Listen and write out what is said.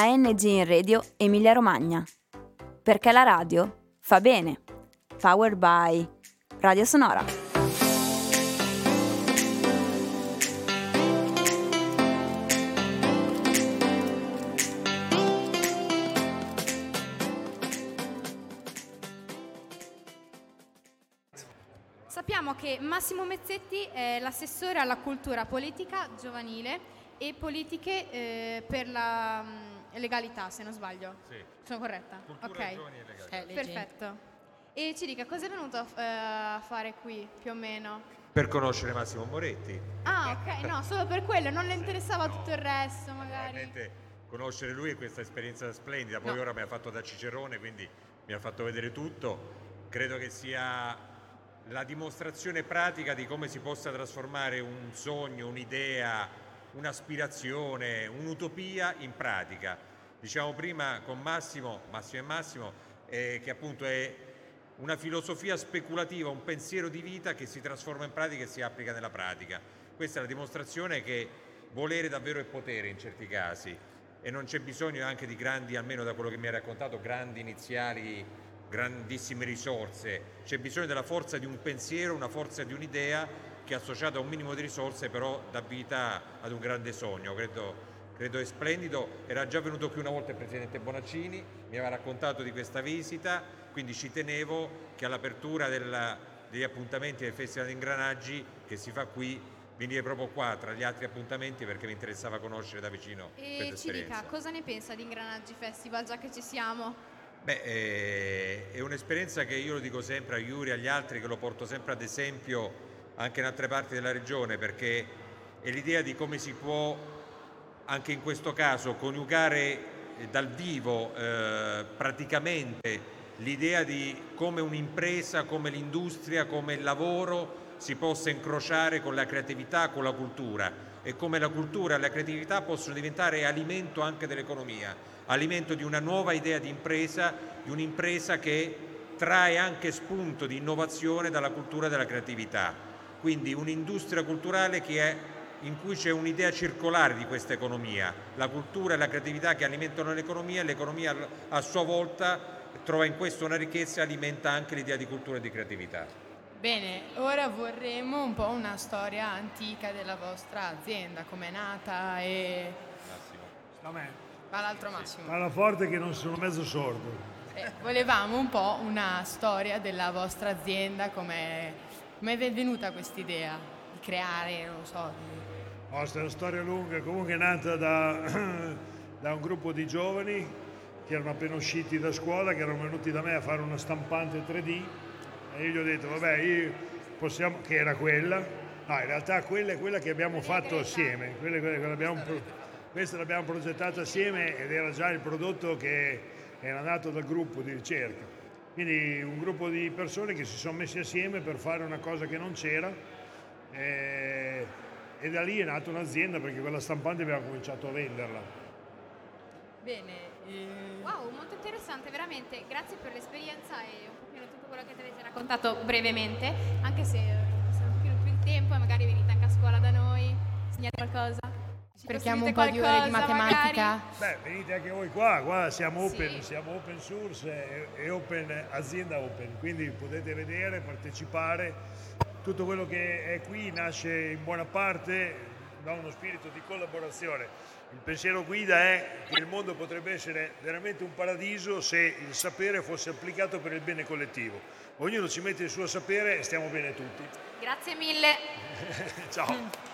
ANG in Radio Emilia Romagna. Perché la radio fa bene. Powered by Radio Sonora. Sappiamo che Massimo Mezzetti è l'assessore alla cultura politica giovanile e politiche eh, per la legalità, se non sbaglio. Sì. Sono corretta? Cultura ok. giovani e legalità. Eh. Perfetto. E ci dica cosa è venuto eh, a fare qui, più o meno? Per conoscere Massimo Moretti. Ah, ok, no, solo per quello, non le interessava no. tutto il resto, magari. Veramente conoscere lui e questa esperienza splendida. Poi No. ora mi ha fatto da Cicerone, quindi mi ha fatto vedere tutto. Credo che sia la dimostrazione pratica di come si possa trasformare un sogno, un'idea, un'aspirazione, un'utopia in pratica. Diciamo prima con Massimo, Massimo e Massimo, eh, che appunto è una filosofia speculativa, un pensiero di vita che si trasforma in pratica e si applica nella pratica. Questa è la dimostrazione che volere davvero è potere in certi casi e non c'è bisogno anche di grandi, almeno da quello che mi hai raccontato, grandi iniziali, grandissime risorse. C'è bisogno della forza di un pensiero, una forza di un'idea che associata a un minimo di risorse però dà vita ad un grande sogno. Credo, credo è splendido. Era già venuto qui una volta il Presidente Bonaccini, mi aveva raccontato di questa visita, quindi ci tenevo che all'apertura della- degli appuntamenti del Festival di Ingranaggi che si fa qui venire proprio qua tra gli altri appuntamenti perché mi interessava conoscere da vicino E questa ci esperienza. dica cosa ne pensa di Ingranaggi Festival, già che ci siamo? Beh, eh, è un'esperienza che io lo dico sempre a Iuri e agli altri, che lo porto sempre ad esempio anche in altre parti della regione, perché è l'idea di come si può, anche in questo caso, coniugare eh, dal vivo eh, praticamente l'idea di come un'impresa, come l'industria, come il lavoro si possa incrociare con la creatività, con la cultura e come la cultura e la creatività possono diventare alimento anche dell'economia, alimento di una nuova idea di impresa, di un'impresa che trae anche spunto di innovazione dalla cultura e dalla creatività. Quindi un'industria culturale che è, in cui c'è un'idea circolare di questa economia, la cultura e la creatività che alimentano l'economia e l'economia a sua volta trova in questo una ricchezza e alimenta anche l'idea di cultura e di creatività. Bene, ora vorremmo un po' una storia antica della vostra azienda, com'è nata e... Sta a me. Va l'altro Massimo. Parla forte che non sono mezzo sordo. Eh, volevamo un po' una storia della vostra azienda, come è venuta quest'idea di creare, non so, di- Questa è una storia lunga, comunque è nata da, da un gruppo di giovani che erano appena usciti da scuola, che erano venuti da me a fare una stampante 3D e io gli ho detto, vabbè, io possiamo, che era quella, no, in realtà quella è quella che abbiamo fatto assieme, quella quella che abbiamo questa l'abbiamo progettata assieme ed era già il prodotto che era nato dal gruppo di ricerca. Quindi un gruppo di persone che si sono messi assieme per fare una cosa che non c'era eh, e da lì è nata un'azienda perché quella stampante abbiamo cominciato a venderla. Bene, eh, Wow, molto interessante, veramente. Grazie per l'esperienza e un pochino tutto quello che ti avete raccontato brevemente, anche se eh, se un pochino più di tempo e magari venite anche a scuola da noi, insegnate qualcosa. Sprechiamo un po' di ore di matematica. Beh, venite anche voi qua, qua siamo Sì. open, siamo open source e, e open, azienda open, quindi potete vedere, partecipare. Tutto quello che è qui nasce in buona parte da uno spirito di collaborazione. Il pensiero guida è che il mondo potrebbe essere veramente un paradiso se il sapere fosse applicato per il bene collettivo. Ognuno ci mette il suo sapere e stiamo bene tutti. Grazie mille. Ciao.